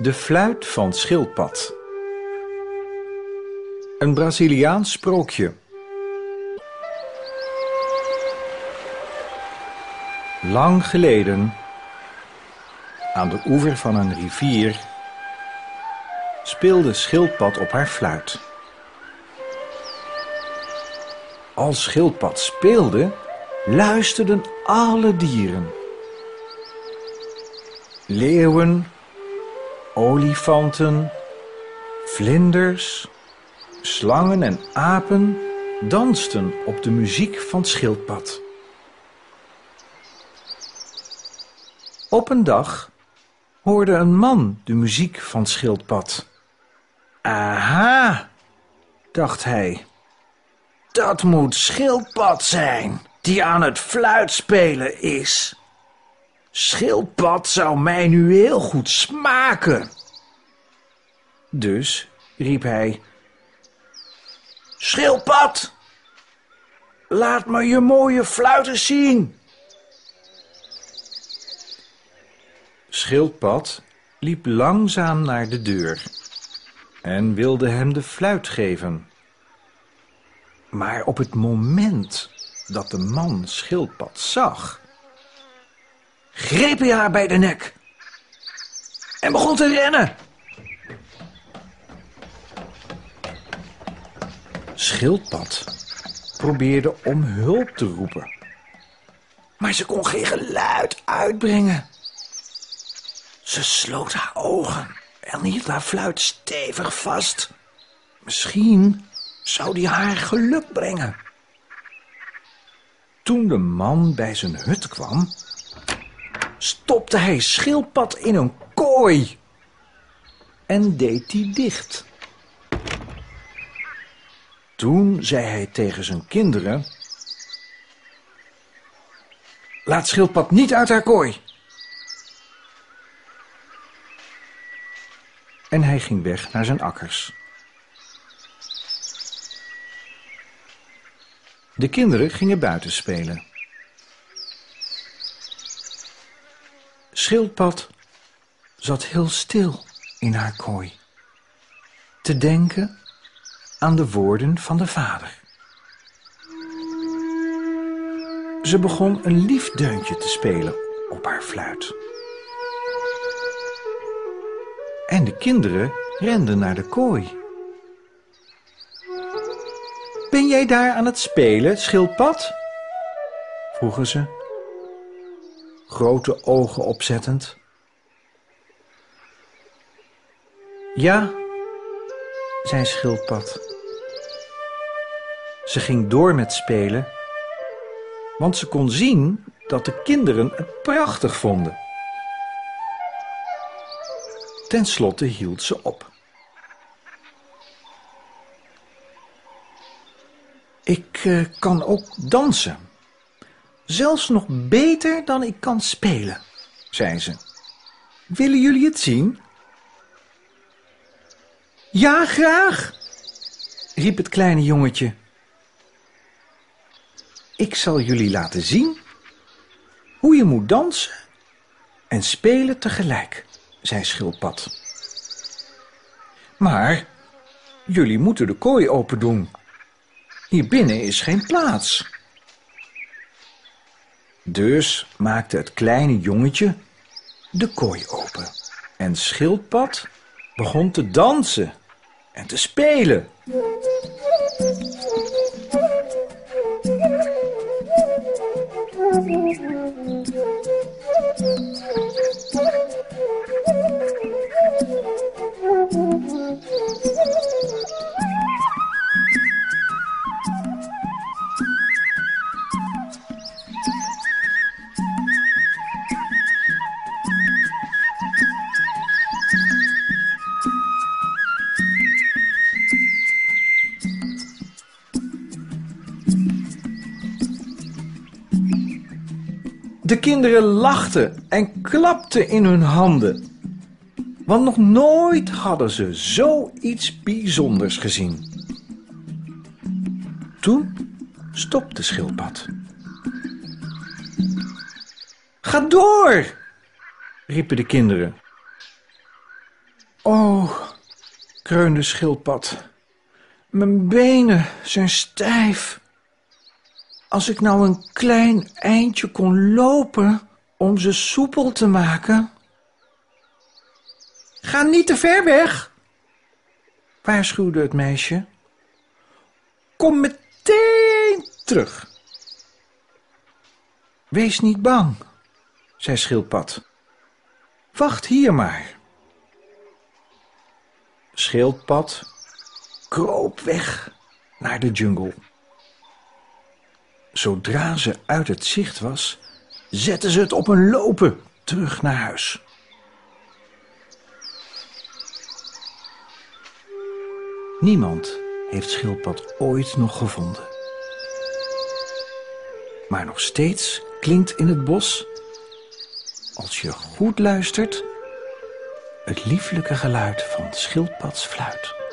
De fluit van Schildpad. Een Braziliaans sprookje. Lang geleden, aan de oever van een rivier, speelde Schildpad op haar fluit. Als Schildpad speelde, luisterden alle dieren. Leeuwen, olifanten, vlinders, slangen en apen dansten op de muziek van Schildpad. Op een dag hoorde een man de muziek van Schildpad. Aha, dacht hij. Dat moet Schildpad zijn, die aan het fluit spelen is. Schildpad zou mij nu heel goed smaken. Dus riep hij: Schildpad, laat me je mooie fluiten zien. Schildpad liep langzaam naar de deur en wilde hem de fluit geven. Maar op het moment dat de man Schildpad zag, greep hij haar bij de nek en begon te rennen. Schildpad probeerde om hulp te roepen, maar ze kon geen geluid uitbrengen. Ze sloot haar ogen en hield haar fluit stevig vast. Misschien zou die haar geluk brengen. Toen de man bij zijn hut kwam, stopte hij schildpad in een kooi en deed die dicht. Toen zei hij tegen zijn kinderen: Laat schildpad niet uit haar kooi. En hij ging weg naar zijn akkers. De kinderen gingen buiten spelen. Schildpad zat heel stil in haar kooi, te denken aan de woorden van de vader. Ze begon een lief deuntje te spelen op haar fluit. En de kinderen renden naar de kooi. Ben jij daar aan het spelen, schildpad? vroegen ze, grote ogen opzettend. Ja, zei schildpad. Ze ging door met spelen, want ze kon zien dat de kinderen het prachtig vonden. Ten slotte hield ze op. Ik uh, kan ook dansen. Zelfs nog beter dan ik kan spelen, zei ze. Willen jullie het zien? Ja, graag, riep het kleine jongetje. Ik zal jullie laten zien hoe je moet dansen en spelen tegelijk, zei Schildpad. Maar jullie moeten de kooi open doen. Hier binnen is geen plaats. Dus maakte het kleine jongetje de kooi open. En Schildpad begon te dansen en te spelen. De kinderen lachten en klapten in hun handen. Want nog nooit hadden ze zoiets bijzonders gezien. Toen stopte schildpad. Ga door, riepen de kinderen. Oh, kreunde schildpad. Mijn benen zijn stijf. Als ik nou een klein eindje kon lopen om ze soepel te maken. Ga niet te ver weg, waarschuwde het meisje. Kom meteen terug. Wees niet bang, zei Schildpad. Wacht hier maar. Schildpad kroop weg naar de jungle. Zodra ze uit het zicht was, zette ze het op een lopen terug naar huis. Niemand heeft Schildpad ooit nog gevonden. Maar nog steeds klinkt in het bos, als je goed luistert, het lieflijke geluid van Schildpads fluit.